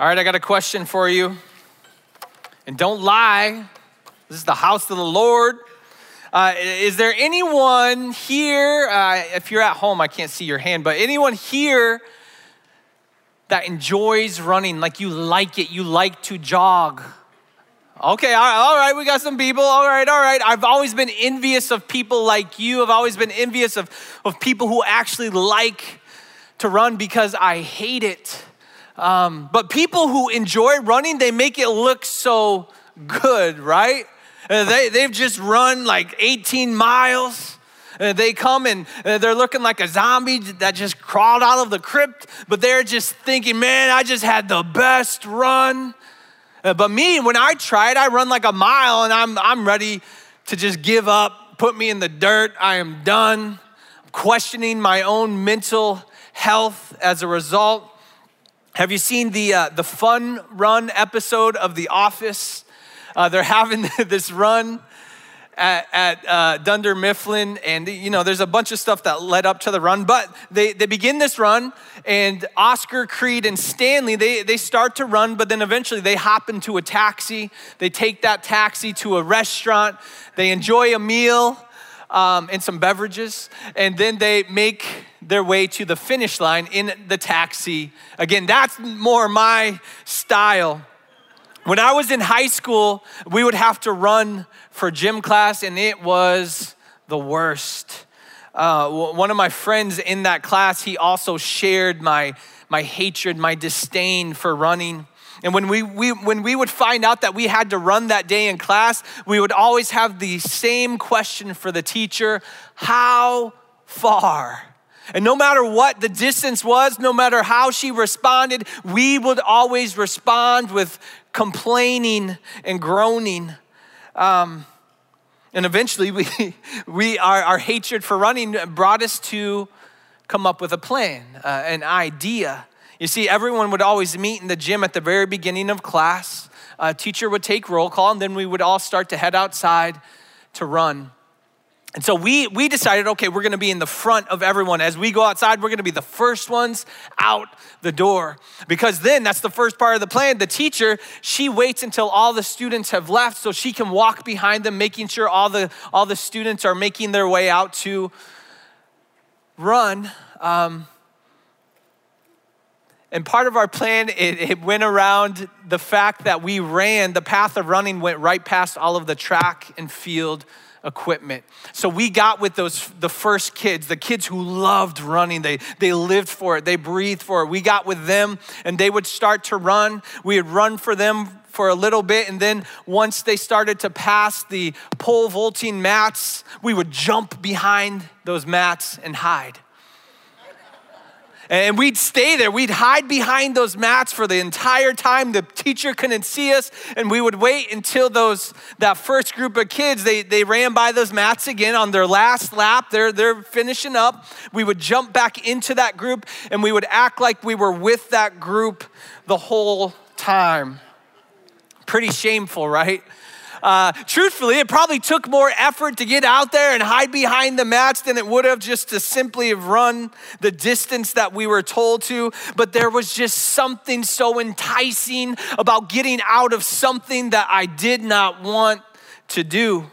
All right, I got a question for you. And don't lie, this is the house of the Lord. Uh, is there anyone here, uh, if you're at home, I can't see your hand, but anyone here that enjoys running, like you like it, you like to jog? Okay, all right, we got some people. All right, all right. I've always been envious of people like you. I've always been envious of, of people who actually like to run because I hate it. Um, but people who enjoy running, they make it look so good, right? Uh, they, they've just run like 18 miles. Uh, they come and uh, they're looking like a zombie that just crawled out of the crypt, but they're just thinking, man, I just had the best run. but me, when I try it, I run like a mile and I'm, I'm ready to just give up, put me in the dirt. I am done. questioning my own mental health as a result. Have you seen the, uh, the fun run episode of The Office? Uh, they're having this run at, at uh, Dunder Mifflin, and you know, there's a bunch of stuff that led up to the run. But they, they begin this run, and Oscar, Creed, and Stanley they, they start to run, but then eventually they hop into a taxi. They take that taxi to a restaurant. They enjoy a meal um, and some beverages, and then they make their way to the finish line in the taxi. Again, that's more my style. When I was in high school, we would have to run for gym class, and it was the worst. Uh, one of my friends in that class, he also shared my, my hatred, my disdain for running. And when we, we, when we would find out that we had to run that day in class, we would always have the same question for the teacher How far? And no matter what the distance was, no matter how she responded, we would always respond with complaining and groaning. Um, and eventually, we, we our, our hatred for running brought us to come up with a plan, uh, an idea. You see, everyone would always meet in the gym at the very beginning of class. A teacher would take roll call, and then we would all start to head outside to run. And so we, we decided, okay, we're gonna be in the front of everyone. As we go outside, we're gonna be the first ones out the door. Because then that's the first part of the plan. The teacher, she waits until all the students have left so she can walk behind them, making sure all the, all the students are making their way out to run. Um, and part of our plan, it, it, went around the fact that we ran, the path of running went right past all of the track and field equipment. So we got with those the first kids, the kids who loved running. They they lived for it. They breathed for it. We got with them and they would start to run. We would run for them for a little bit and then once they started to pass the pole vaulting mats, we would jump behind those mats and hide. And we'd stay there. We'd hide behind those mats for the entire time. The teacher couldn't see us. And we would wait until those that first group of kids, they, they ran by those mats again on their last lap. They're, they're finishing up. We would jump back into that group and we would act like we were with that group the whole time. Pretty shameful, right? Uh, truthfully, it probably took more effort to get out there and hide behind the mats than it would have just to simply have run the distance that we were told to. But there was just something so enticing about getting out of something that I did not want to do.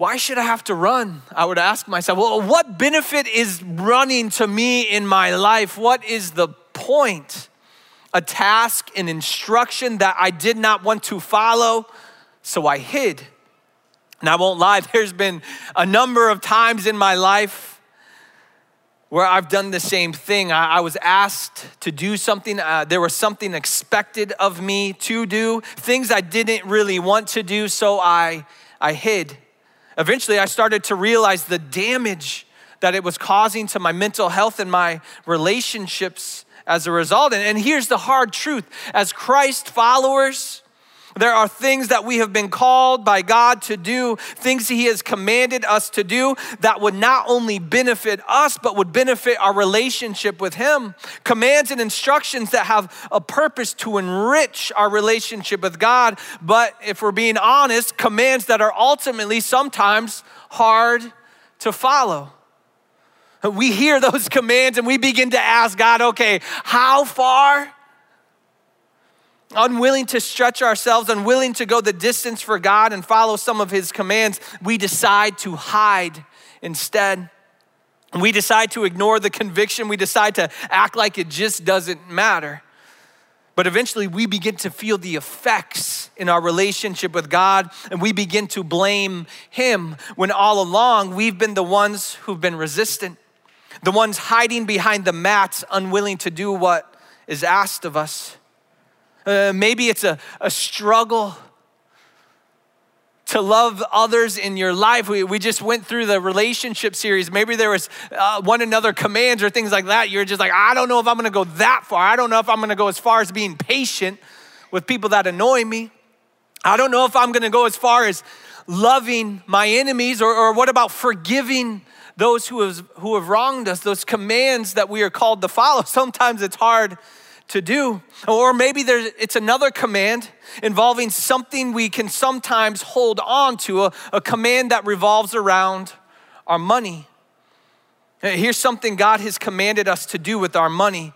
Why should I have to run? I would ask myself, well, what benefit is running to me in my life? What is the point? A task, an instruction that I did not want to follow, so I hid. And I won't lie, there's been a number of times in my life where I've done the same thing. I, I was asked to do something, uh, there was something expected of me to do, things I didn't really want to do, so I, I hid. Eventually, I started to realize the damage that it was causing to my mental health and my relationships as a result. And, and here's the hard truth as Christ followers, there are things that we have been called by God to do, things He has commanded us to do that would not only benefit us, but would benefit our relationship with Him. Commands and instructions that have a purpose to enrich our relationship with God. But if we're being honest, commands that are ultimately sometimes hard to follow. We hear those commands and we begin to ask God, okay, how far? Unwilling to stretch ourselves, unwilling to go the distance for God and follow some of His commands, we decide to hide instead. We decide to ignore the conviction. We decide to act like it just doesn't matter. But eventually, we begin to feel the effects in our relationship with God, and we begin to blame Him when all along we've been the ones who've been resistant the ones hiding behind the mats, unwilling to do what is asked of us. Uh, maybe it's a, a struggle to love others in your life. We, we just went through the relationship series. Maybe there was uh, one another commands or things like that. You're just like, I don't know if I'm gonna go that far. I don't know if I'm gonna go as far as being patient with people that annoy me. I don't know if I'm gonna go as far as loving my enemies or, or what about forgiving those who have, who have wronged us, those commands that we are called to follow. Sometimes it's hard to do. Or maybe there's, it's another command involving something we can sometimes hold on to, a, a command that revolves around our money. Here's something God has commanded us to do with our money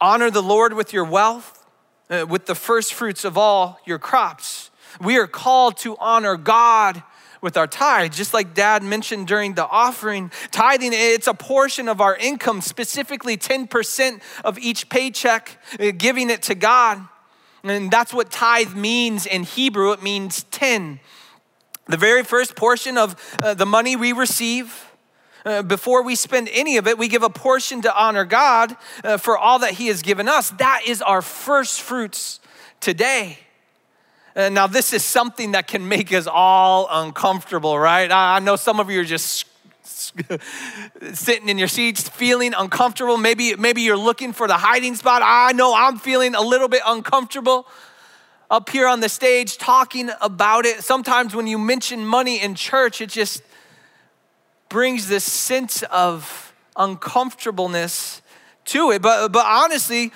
honor the Lord with your wealth, uh, with the first fruits of all your crops. We are called to honor God with our tithe, just like dad mentioned during the offering. Tithing, it's a portion of our income, specifically 10% of each paycheck, uh, giving it to God. And that's what tithe means in Hebrew. It means 10. The very first portion of uh, the money we receive, uh, before we spend any of it, we give a portion to honor God uh, for all that He has given us. That is our first fruits today. Uh, now, this is something that can make us all uncomfortable, right? I know some of you are just sitting in your seats feeling uncomfortable. Maybe, maybe you're looking for the hiding spot. I know I'm feeling a little bit uncomfortable up here on the stage talking about it. Sometimes when you mention money in church, it just brings this sense of uncomfortableness to it. But, but honestly,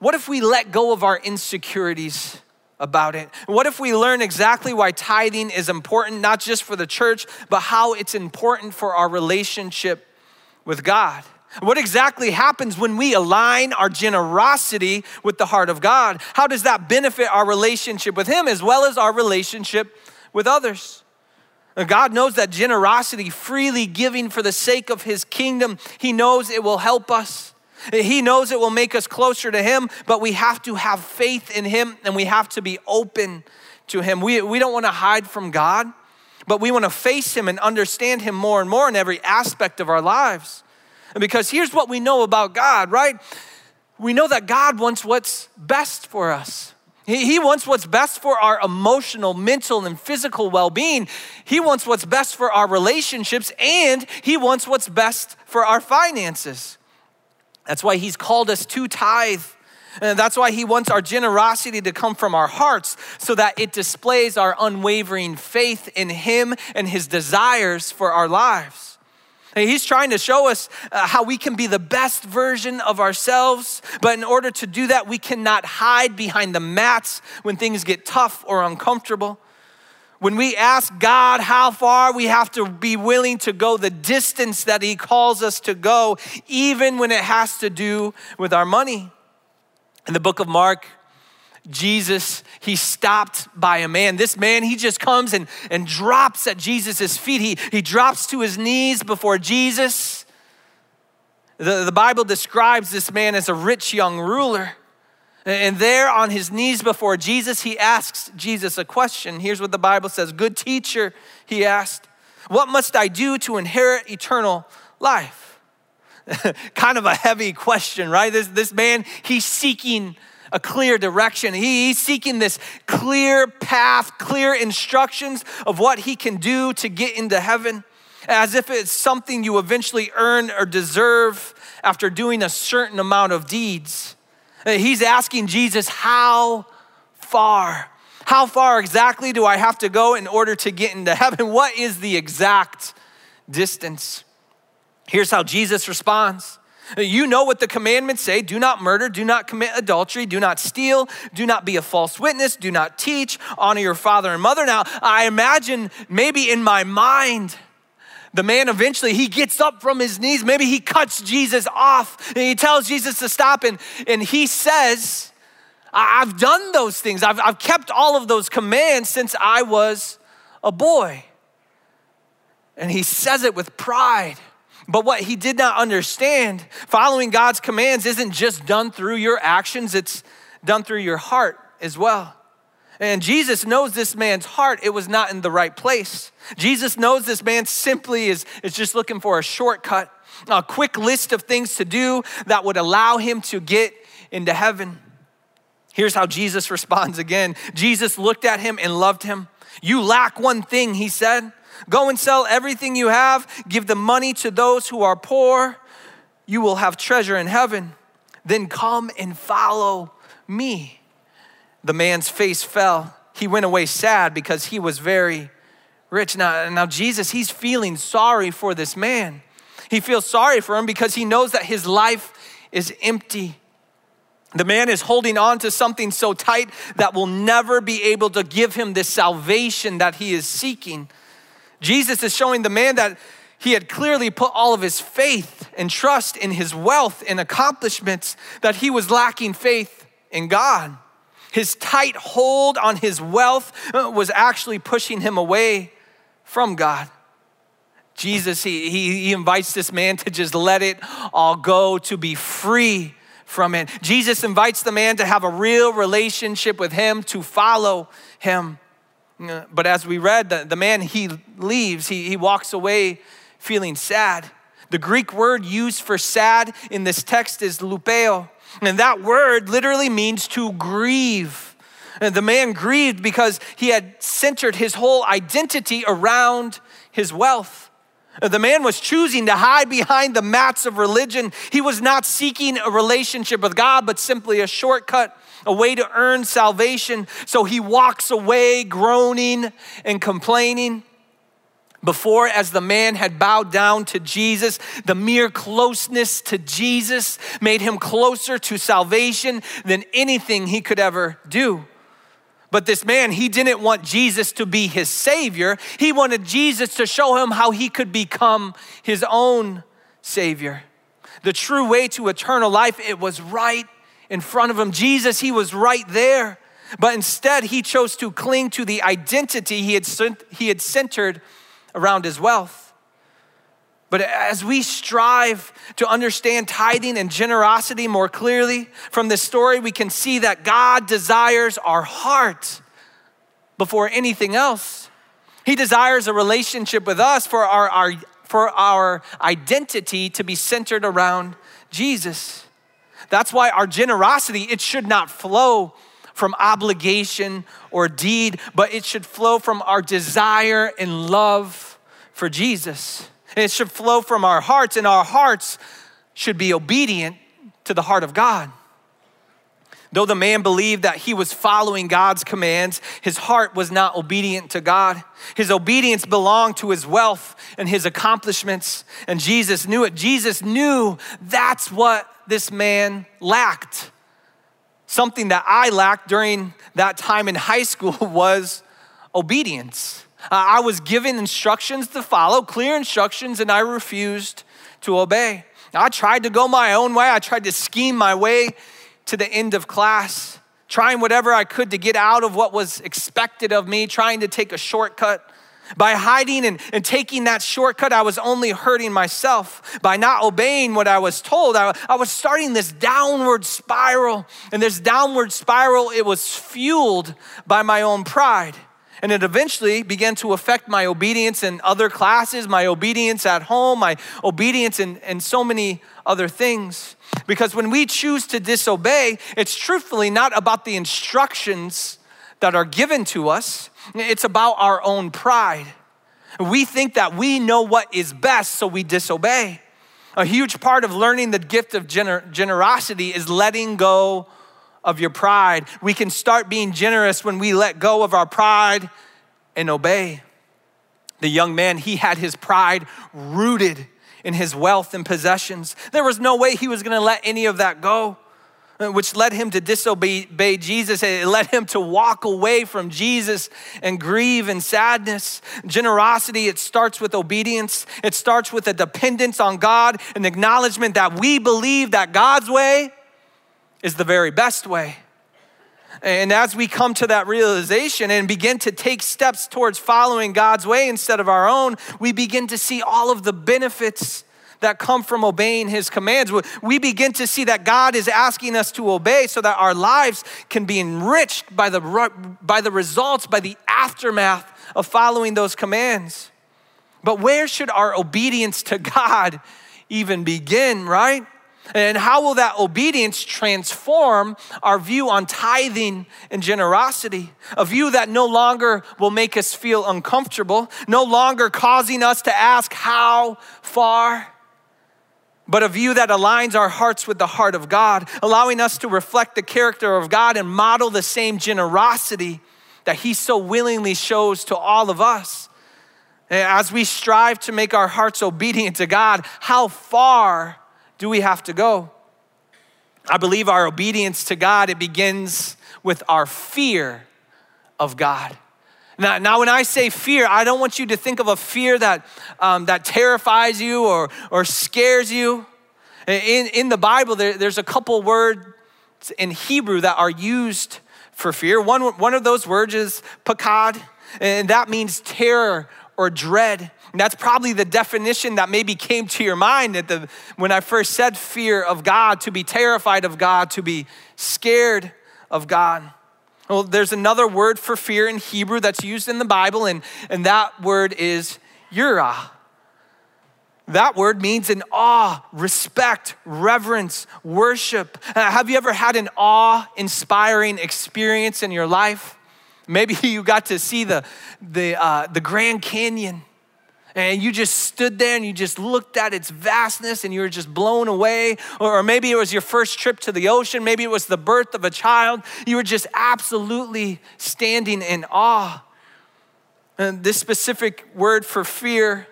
what if we let go of our insecurities? About it? What if we learn exactly why tithing is important, not just for the church, but how it's important for our relationship with God? What exactly happens when we align our generosity with the heart of God? How does that benefit our relationship with Him as well as our relationship with others? God knows that generosity, freely giving for the sake of His kingdom, He knows it will help us. He knows it will make us closer to Him, but we have to have faith in Him and we have to be open to Him. We, we don't want to hide from God, but we want to face Him and understand Him more and more in every aspect of our lives. And because here's what we know about God, right? We know that God wants what's best for us. He wants what's best for our emotional, mental, and physical well being. He wants what's best for our relationships, and He wants what's best for our finances. That's why he's called us to tithe. And that's why he wants our generosity to come from our hearts so that it displays our unwavering faith in him and his desires for our lives. And he's trying to show us uh, how we can be the best version of ourselves, but in order to do that, we cannot hide behind the mats when things get tough or uncomfortable. When we ask God how far, we have to be willing to go the distance that He calls us to go, even when it has to do with our money. In the book of Mark, Jesus, he stopped by a man. This man, he just comes and, and drops at Jesus' feet. He, he drops to his knees before Jesus. The, the Bible describes this man as a rich young ruler. And there on his knees before Jesus, he asks Jesus a question. Here's what the Bible says Good teacher, he asked, What must I do to inherit eternal life? kind of a heavy question, right? This, this man, he's seeking a clear direction. He, he's seeking this clear path, clear instructions of what he can do to get into heaven, as if it's something you eventually earn or deserve after doing a certain amount of deeds. Uh, he's asking Jesus, How far? How far exactly do I have to go in order to get into heaven? What is the exact distance? Here's how Jesus responds. You know what the commandments say do not murder, do not commit adultery, do not steal, do not be a false witness, do not teach, honor your father and mother. Now, I imagine maybe in my mind, The man eventually he gets up from his knees. Maybe he cuts Jesus off and he tells Jesus to stop. And, and he says, I've done those things. I've, I've kept all of those commands since I was a boy. And he says it with pride. But what he did not understand, following God's commands isn't just done through your actions, it's done through your heart as well. And Jesus knows this man's heart, it was not in the right place. Jesus knows this man simply is, is just looking for a shortcut, a quick list of things to do that would allow him to get into heaven. Here's how Jesus responds again Jesus looked at him and loved him. You lack one thing, he said. Go and sell everything you have, give the money to those who are poor. You will have treasure in heaven. Then come and follow me. The man's face fell. He went away sad because he was very rich. Now, now Jesus, he's feeling sorry for this man. He feels sorry for him because he knows that his life is empty. The man is holding on to something so tight that will never be able to give him the salvation that he is seeking. Jesus is showing the man that he had clearly put all of his faith and trust in his wealth and accomplishments, that he was lacking faith in God. His tight hold on his wealth uh, was actually pushing him away from God. Jesus, he, he, invites this man to just let it all go, to be free from it. Jesus invites the man to have a real relationship with him, to follow him. Uh, but as we read, the, the man he leaves, he, he walks away feeling sad. The Greek word used for sad in this text is lupeo. And that word literally means to grieve. And the man grieved because he had centered his whole identity around his wealth. The man was choosing to hide behind the mats of religion. He was not seeking a relationship with God, but simply a shortcut, a way to earn salvation. So he walks away groaning and complaining. Before, as the man had bowed down to Jesus, the mere closeness to Jesus made him closer to salvation than anything he could ever do. But this man, he didn't want Jesus to be his savior. He wanted Jesus to show him how he could become his own savior. The true way to eternal life, it was right in front of him. Jesus, he was right there. But instead, he chose to cling to the identity he had, he had centered around his wealth. But as we strive to understand tithing and generosity more clearly from this story, we can see that God desires our heart before anything else. He desires a relationship with us for our, our, for our identity to be centered around Jesus. That's why our generosity, it should not flow from obligation or deed, but it should flow from our desire and love for Jesus. And it should flow from our hearts, and our hearts should be obedient to the heart of God. Though the man believed that he was following God's commands, his heart was not obedient to God. His obedience belonged to his wealth and his accomplishments, and Jesus knew it. Jesus knew that's what this man lacked. Something that I lacked during that time in high school was obedience. Uh, I was given instructions to follow, clear instructions, and I refused to obey. I tried to go my own way. I tried to scheme my way to the end of class, trying whatever I could to get out of what was expected of me, trying to take a shortcut. By hiding and, and taking that shortcut, I was only hurting myself. By not obeying what I was told, I, I was starting this downward spiral. And this downward spiral, it was fueled by my own pride. And it eventually began to affect my obedience in other classes, my obedience at home, my obedience in, in so many other things. Because when we choose to disobey, it's truthfully not about the instructions that are given to us, it's about our own pride. We think that we know what is best, so we disobey. A huge part of learning the gift of gener- generosity is letting go of your pride. We can start being generous when we let go of our pride and obey. The young man, he had his pride rooted in his wealth and possessions. There was no way he was gonna let any of that go. which led him to disobey Jesus. It led him to walk away from Jesus and grieve and sadness. Generosity, it starts with obedience. It starts with a dependence on God, an acknowledgement that we believe that God's way is the very best way. And as we come to that realization and begin to take steps towards following God's way instead of our own, we begin to see all of the benefits that come from obeying his commands. We begin to see that God is asking us to obey so that our lives can be enriched by the, by the results, by the aftermath of following those commands. But where should our obedience to God even begin, right? And how will that obedience transform our view on tithing and generosity? A view that no longer will make us feel uncomfortable, no longer causing us to ask, How far? But a view that aligns our hearts with the heart of God, allowing us to reflect the character of God and model the same generosity that He so willingly shows to all of us. As we strive to make our hearts obedient to God, how far do we have to go? I believe our obedience to God, it begins with our fear of God. Now, now, when I say fear, I don't want you to think of a fear that, um, that terrifies you or, or scares you. In, in the Bible, there, there's a couple words in Hebrew that are used for fear. One, one of those words is pakad, and that means terror or dread. And that's probably the definition that maybe came to your mind at the, when I first said fear of God, to be terrified of God, to be scared of God. Well, there's another word for fear in Hebrew that's used in the Bible, and, and that word is yirah. That word means an awe, respect, reverence, worship. Uh, have you ever had an awe inspiring experience in your life? Maybe you got to see the, the, uh, the Grand Canyon and you just stood there and you just looked at its vastness and you were just blown away. Or maybe it was your first trip to the ocean. Maybe it was the birth of a child. You were just absolutely standing in awe. And this specific word for fear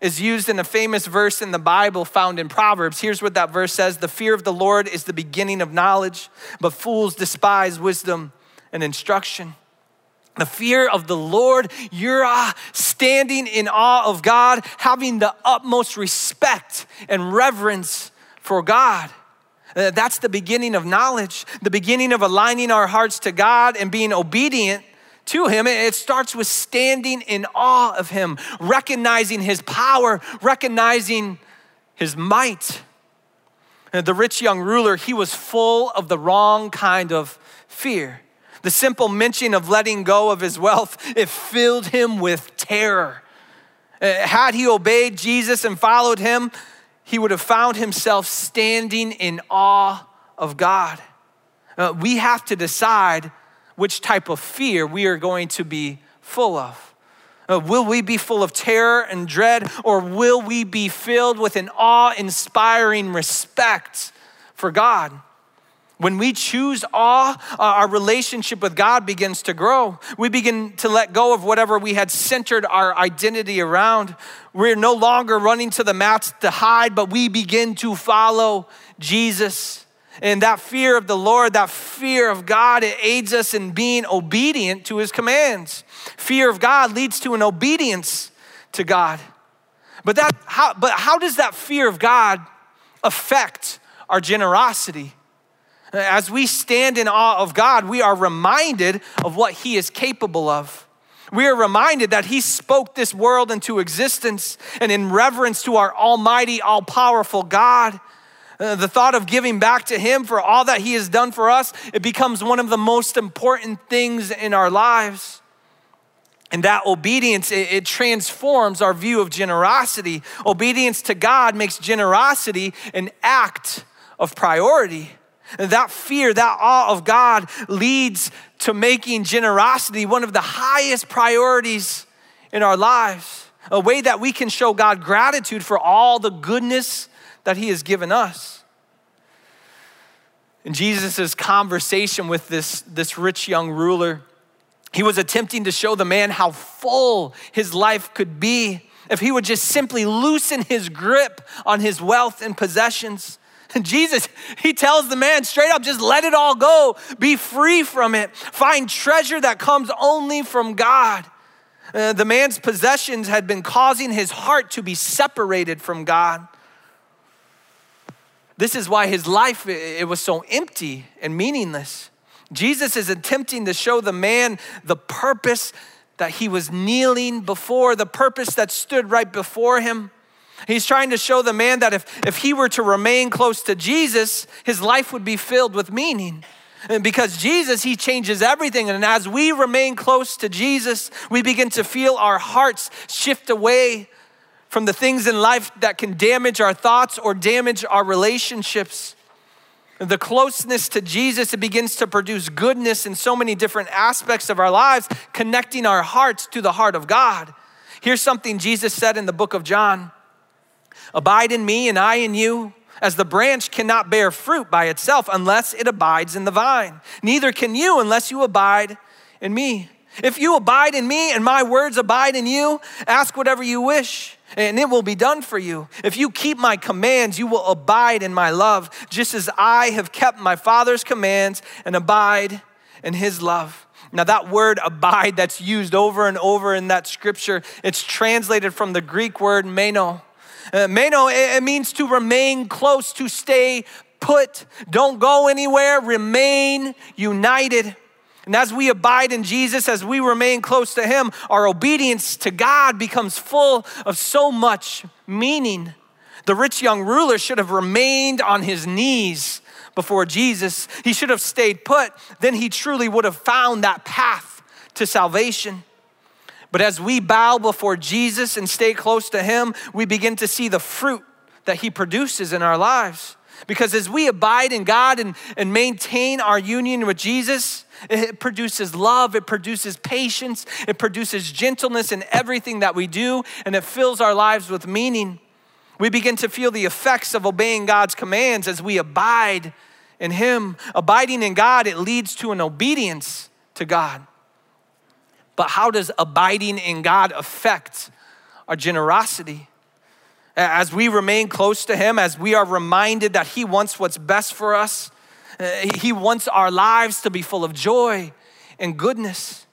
is used in a famous verse in the Bible found in Proverbs. Here's what that verse says The fear of the Lord is the beginning of knowledge, but fools despise wisdom and instruction the fear of the Lord, you're uh, standing in awe of God, having the utmost respect and reverence for God. Uh, that's the beginning of knowledge, the beginning of aligning our hearts to God and being obedient to Him. It starts with standing in awe of Him, recognizing His power, recognizing His might. The rich young ruler, he was full of the wrong kind of fear. The simple mention of letting go of his wealth, it filled him with terror. Uh, had he obeyed Jesus and followed him, he would have found himself standing in awe of God. Uh, we have to decide which type of fear we are going to be full of. Uh, will we be full of terror and dread, or will we be filled with an awe inspiring respect for God? When we choose awe, uh, our relationship with God begins to grow. We begin to let go of whatever we had centered our identity around. We're no longer running to the mats to hide, but we begin to follow Jesus. And that fear of the Lord, that fear of God, it aids us in being obedient to his commands. Fear of God leads to an obedience to God. But that how but how does that fear of God affect our generosity? As we stand in awe of God, we are reminded of what He is capable of. We are reminded that He spoke this world into existence, and in reverence to our almighty, all powerful God, uh, the thought of giving back to Him for all that He has done for us, it becomes one of the most important things in our lives. And that obedience, it, it, transforms our view of generosity. Obedience to God makes generosity an act of priority. That fear, that awe of God leads to making generosity one of the highest priorities in our lives, a way that we can show God gratitude for all the goodness that He has given us. In Jesus' conversation with this, this rich young ruler, he was attempting to show the man how full his life could be if he would just simply loosen his grip on his wealth and possessions. Jesus, he tells the man straight up, just let it all go. Be free from it. Find treasure that comes only from God. Uh, the man's possessions had been causing his heart to be separated from God. This is why his life it was so empty and meaningless. Jesus is attempting to show the man the purpose that he was kneeling before, the purpose that stood right before him. He's trying to show the man that if, if he were to remain close to Jesus, his life would be filled with meaning. And because Jesus, he changes everything. And as we remain close to Jesus, we begin to feel our hearts shift away from the things in life that can damage our thoughts or damage our relationships. The closeness to Jesus, it begins to produce goodness in so many different aspects of our lives, connecting our hearts to the heart of God. Here's something Jesus said in the book of John Abide in me, and I in you. As the branch cannot bear fruit by itself unless it abides in the vine, neither can you unless you abide in me. If you abide in me and my words abide in you, ask whatever you wish and it will be done for you. If you keep my commands, you will abide in my love, just as I have kept my Father's commands and abide in his love. Now, that word abide that's used over and over in that scripture, it's translated from the Greek word meno. Uh, meno, it means to remain close, to stay put. Don't go anywhere, remain united. And as we abide in Jesus, as we remain close to Him, our obedience to God becomes full of so much meaning. The rich young ruler should have remained on his knees before Jesus. He should have stayed put. Then he truly would have found that path to salvation. But as we bow before Jesus and stay close to Him, we begin to see the fruit that He produces in our lives. Because as we abide in God and, and maintain our union with Jesus, it produces love, it produces patience, it produces gentleness in everything that we do, and it fills our lives with meaning. We begin to feel the effects of obeying God's commands as we abide in Him. Abiding in God, it leads to an obedience to God. But how does abiding in God affect our generosity? As we remain close to Him, as we are reminded that He wants what's best for us, uh, He wants our lives to be full of joy and goodness.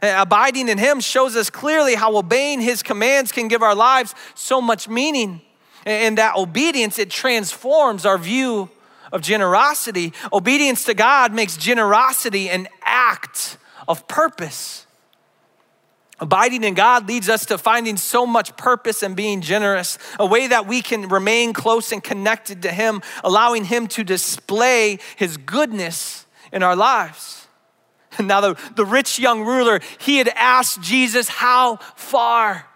Abiding in Him shows us clearly how obeying His commands can give our lives so much meaning. And that obedience, it transforms our view of generosity. Obedience to God makes generosity an act of purpose. Abiding in God leads us to finding so much purpose and being generous, a way that we can remain close and connected to Him, allowing Him to display His goodness in our lives. Now, the, the rich young ruler, he had asked Jesus, How far?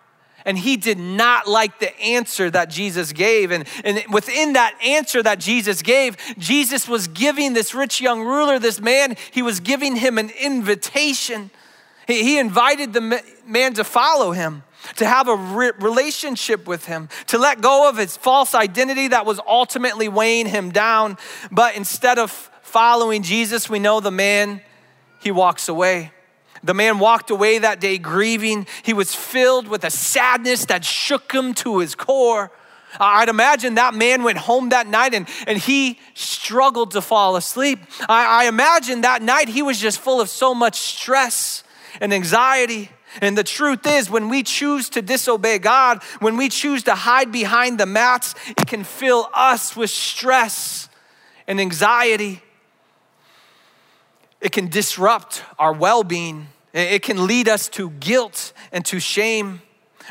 And he did not like the answer that Jesus gave. And, and within that answer that Jesus gave, Jesus was giving this rich young ruler, this man, he was giving him an invitation he invited the man to follow him, to have a relationship with him, to let go of his false identity that was ultimately weighing him down. But instead of following Jesus, we know the man, he walks away. The man walked away that day grieving. He was filled with a sadness that shook him to his core. I'd imagine that man went home that night and, and he struggled to fall asleep. I, I imagine that night he was just full of so much stress and anxiety. And the truth is, when we choose to disobey God, when we choose to hide behind the mats, it can fill us with stress and anxiety. It can disrupt our well being. It can lead us to guilt and to shame.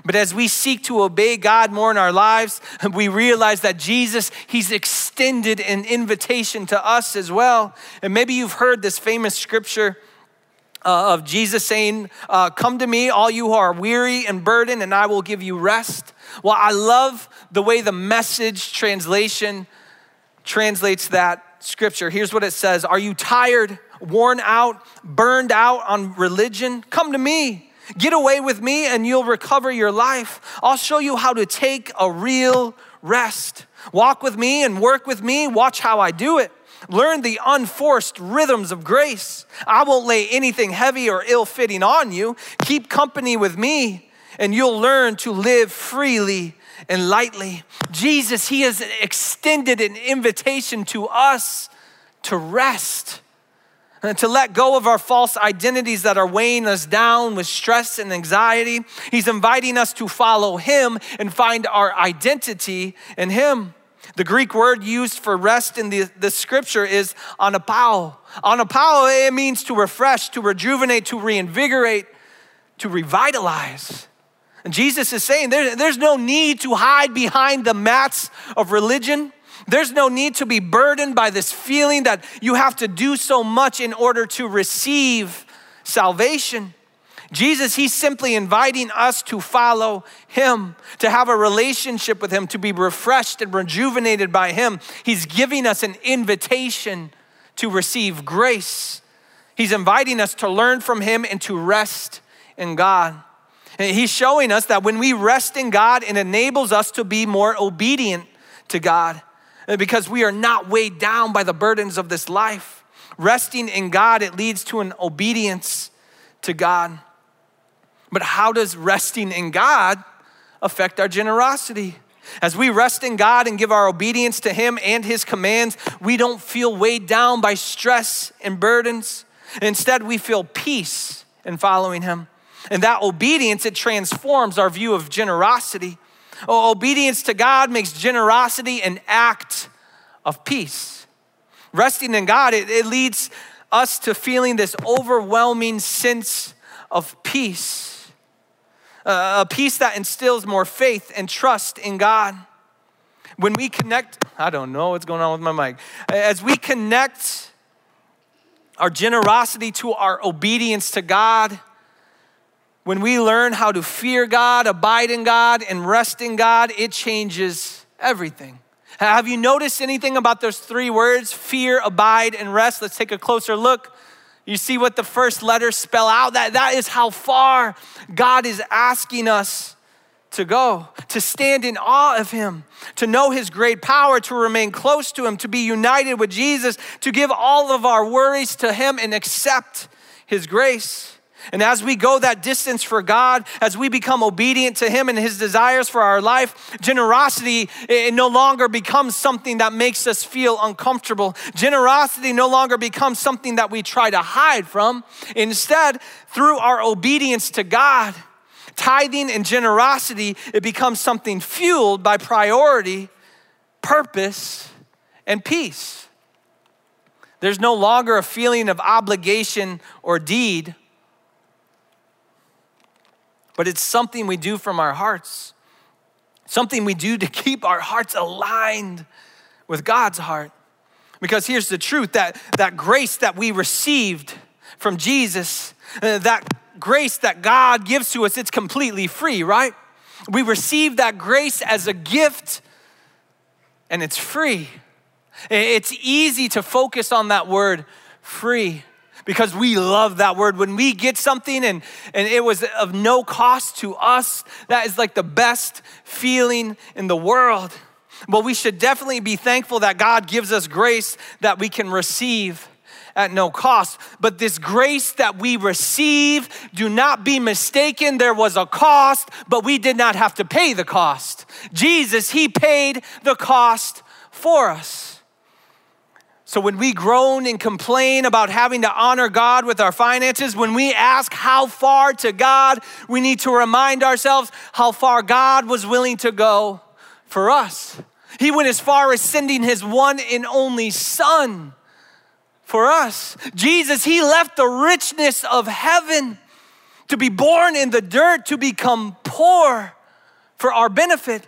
But as we seek to obey God more in our lives, we realize that Jesus, He's extended an invitation to us as well. And maybe you've heard this famous scripture uh, of Jesus saying, uh, Come to me, all you who are weary and burdened, and I will give you rest. Well, I love the way the message translation translates that scripture. Here's what it says Are you tired, worn out, burned out on religion? Come to me. Get away with me, and you'll recover your life. I'll show you how to take a real rest. Walk with me and work with me. Watch how I do it. Learn the unforced rhythms of grace. I won't lay anything heavy or ill fitting on you. Keep company with me, and you'll learn to live freely and lightly. Jesus, He has extended an invitation to us to rest and to let go of our false identities that are weighing us down with stress and anxiety. He's inviting us to follow Him and find our identity in Him. The Greek word used for rest in the, the scripture is anapao. Anapao, it means to refresh, to rejuvenate, to reinvigorate, to revitalize. And Jesus is saying there, there's no need to hide behind the mats of religion. There's no need to be burdened by this feeling that you have to do so much in order to receive salvation. Jesus, he's simply inviting us to follow him, to have a relationship with him, to be refreshed and rejuvenated by him. He's giving us an invitation to receive grace. He's inviting us to learn from him and to rest in God. And he's showing us that when we rest in God, it enables us to be more obedient to God because we are not weighed down by the burdens of this life. Resting in God, it leads to an obedience to God. But how does resting in God affect our generosity? As we rest in God and give our obedience to Him and His commands, we don't feel weighed down by stress and burdens. Instead, we feel peace in following Him. And that obedience, it transforms our view of generosity. Oh, obedience to God makes generosity an act of peace. Resting in God, it, it leads us to feeling this overwhelming sense of peace, a peace that instills more faith and trust in God. When we connect, I don't know what's going on with my mic. As we connect our generosity to our obedience to God, when we learn how to fear God, abide in God, and rest in God, it changes everything. Have you noticed anything about those three words fear, abide, and rest? Let's take a closer look. You see what the first letters spell out? That, that is how far God is asking us to go, to stand in awe of Him, to know His great power, to remain close to Him, to be united with Jesus, to give all of our worries to Him and accept His grace. And as we go that distance for God, as we become obedient to Him and His desires for our life, generosity it no longer becomes something that makes us feel uncomfortable. Generosity no longer becomes something that we try to hide from. Instead, through our obedience to God, tithing and generosity, it becomes something fueled by priority, purpose, and peace. There's no longer a feeling of obligation or deed but it's something we do from our hearts, something we do to keep our hearts aligned with God's heart. Because here's the truth that, that grace that we received from Jesus, uh, that grace that God gives to us, it's completely free, right? We receive that grace as a gift and it's free. It's easy to focus on that word free because we love that word. When we get something and, and it was of no cost to us, that is like the best feeling in the world. But we should definitely be thankful that God gives us grace that we can receive at no cost. But this grace that we receive, do not be mistaken, there was a cost, but we did not have to pay the cost. Jesus, He paid the cost for us. So when we groan and complain about having to honor God with our finances, when we ask how far to God, we need to remind ourselves how far God was willing to go for us. He went as far as sending his one and only son for us. Jesus, he left the richness of heaven to be born in the dirt, to become poor for our benefit.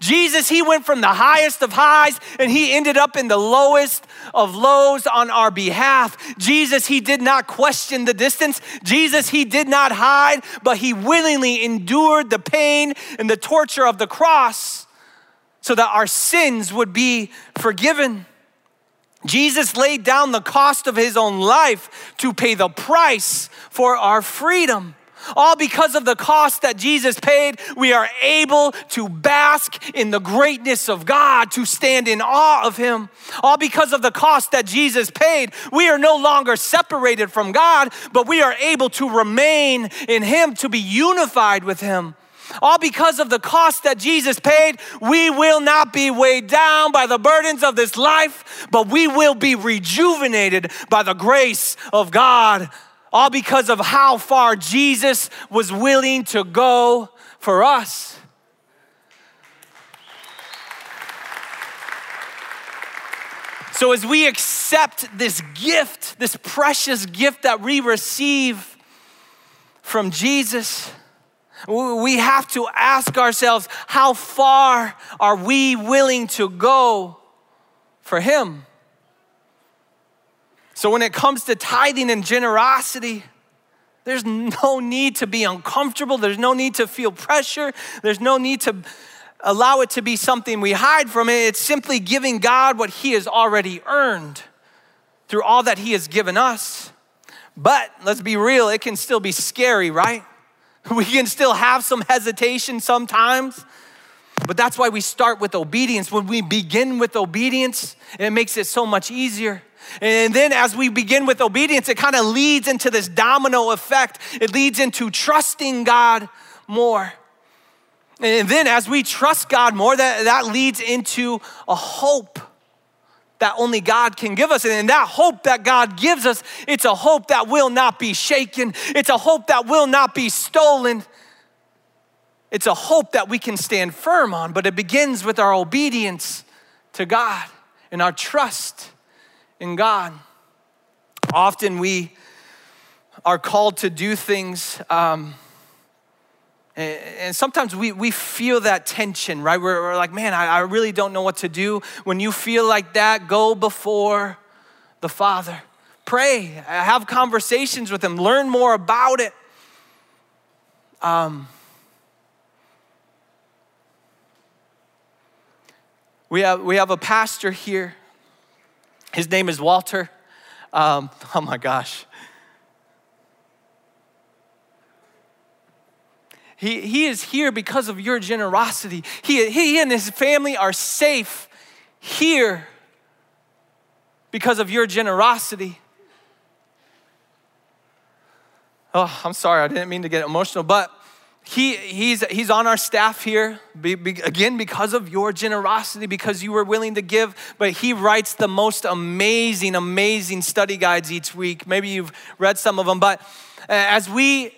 Jesus, he went from the highest of highs and he ended up in the lowest of lows on our behalf. Jesus, he did not question the distance. Jesus, he did not hide, but he willingly endured the pain and the torture of the cross so that our sins would be forgiven. Jesus laid down the cost of his own life to pay the price for our freedom. All because of the cost that Jesus paid, we are able to bask in the greatness of God, to stand in awe of Him. All because of the cost that Jesus paid, we are no longer separated from God, but we are able to remain in Him, to be unified with Him. all because of the cost that Jesus paid, we will not be weighed down by the burdens of this life, but we will be rejuvenated by the grace of God. All because of how far Jesus was willing to go for us. So, as we accept this gift, this precious gift that we receive from Jesus, we have to ask ourselves how far are we willing to go for Him? So, when it comes to tithing and generosity, there's no need to be uncomfortable. There's no need to feel pressure. There's no need to allow it to be something we hide from it. It's simply giving God what He has already earned through all that He has given us. But let's be real, it can still be scary, right? We can still have some hesitation sometimes. But that's why we start with obedience. When we begin with obedience, it makes it so much easier. And then as we begin with obedience, it kind of leads into this domino effect. It leads into trusting God more. And then as we trust God more, that, that leads into a hope that only God can give us. And that hope that God gives us, it's a hope that will not be shaken, it's a hope that will not be stolen. It's a hope that we can stand firm on, but it begins with our obedience to God and our trust in God. Often we are called to do things. Um, and sometimes we, we feel that tension, right? We're, we're like, man, I, I really don't know what to do. When you feel like that, go before the Father. Pray, have conversations with Him, learn more about it. Um, we, have, we have a pastor here. His name is Walter. Um, oh my gosh. He, he is here because of your generosity. He, he and his family are safe here because of your generosity. Oh, I'm sorry, I didn't mean to get emotional, but he, he's, he's on our staff here, be, be, again, because of your generosity, because you were willing to give. But he writes the most amazing, amazing study guides each week. Maybe you've read some of them, but uh, as we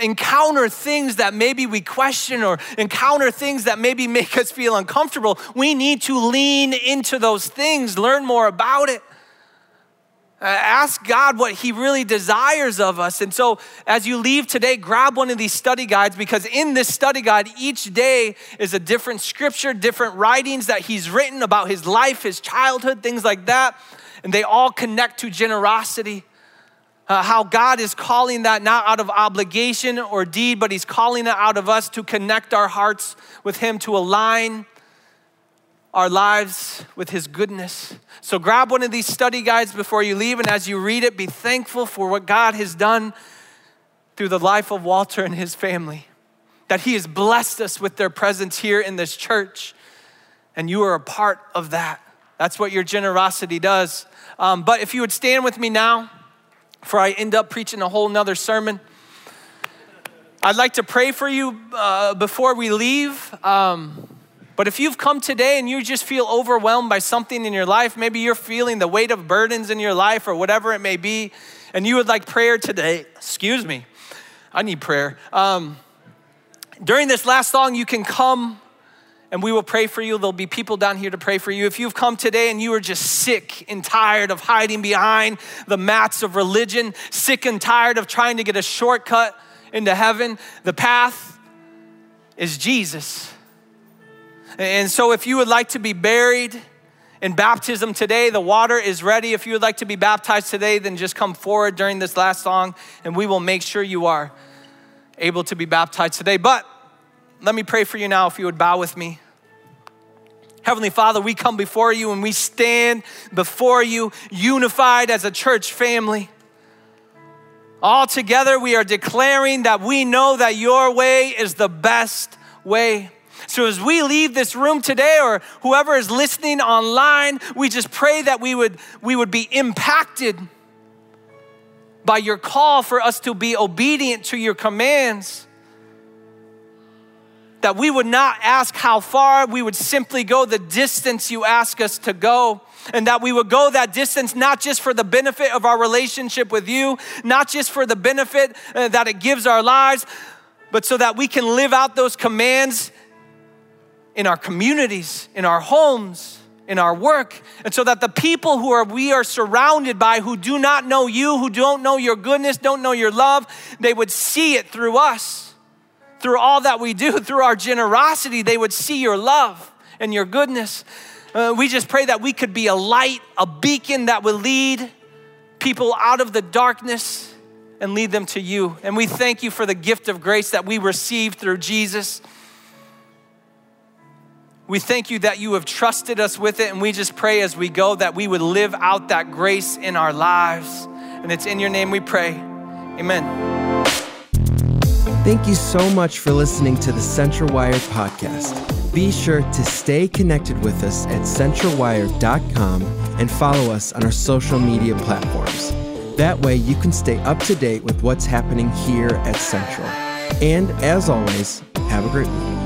encounter things that maybe we question or encounter things that maybe make us feel uncomfortable, we need to lean into those things, learn more about it. Uh, ask God what He really desires of us. And so, as you leave today, grab one of these study guides because in this study guide, each day is a different scripture, different writings that He's written about His life, His childhood, things like that. And they all connect to generosity. Uh, how God is calling that not out of obligation or deed, but He's calling it out of us to connect our hearts with Him, to align our lives with His goodness. So grab one of these study guides before you leave, and as you read it, be thankful for what God has done through the life of Walter and his family. That He has blessed us with their presence here in this church, and you are a part of that. That's what your generosity does. Um, but if you would stand with me now for I end up preaching a whole nother sermon. I'd like to pray for you uh, before we leave. Um, but if you've come today and you just feel overwhelmed by something in your life, maybe you're feeling the weight of burdens in your life or whatever it may be, and you would like prayer today, excuse me, I need prayer. Um, during this last song, you can come and we will pray for you. There'll be people down here to pray for you. If you've come today and you are just sick and tired of hiding behind the mats of religion, sick and tired of trying to get a shortcut into heaven, the path is Jesus. And so, if you would like to be buried in baptism today, the water is ready. If you would like to be baptized today, then just come forward during this last song and we will make sure you are able to be baptized today. But let me pray for you now if you would bow with me. Heavenly Father, we come before you and we stand before you unified as a church family. All together, we are declaring that we know that your way is the best way. So, as we leave this room today, or whoever is listening online, we just pray that we would, we would be impacted by your call for us to be obedient to your commands that we would not ask how far, we would simply go the distance you ask us to go. And that we would go that distance not just for the benefit of our relationship with you, not just for the benefit uh, that it gives our lives, but so that we can live out those commands in our communities, in our homes, in our work, and so that the people who are we are surrounded by who do not know you, who don't know your goodness, don't know your love, they would see it through us. Through all that we do, through our generosity, they would see your love and your goodness. Uh, we just pray that we could be a light, a beacon that would lead people out of the darkness and lead them to you. And we thank you for the gift of grace that we received through Jesus. We thank you that you have trusted us with it, and we just pray as we go that we would live out that grace in our lives. And it's in your name we pray. Amen. Thank you so much for listening to the Central Wired podcast. Be sure to stay connected with us at centralwired.com and follow us on our social media platforms. That way, you can stay up to date with what's happening here at Central. And as always, have a great week.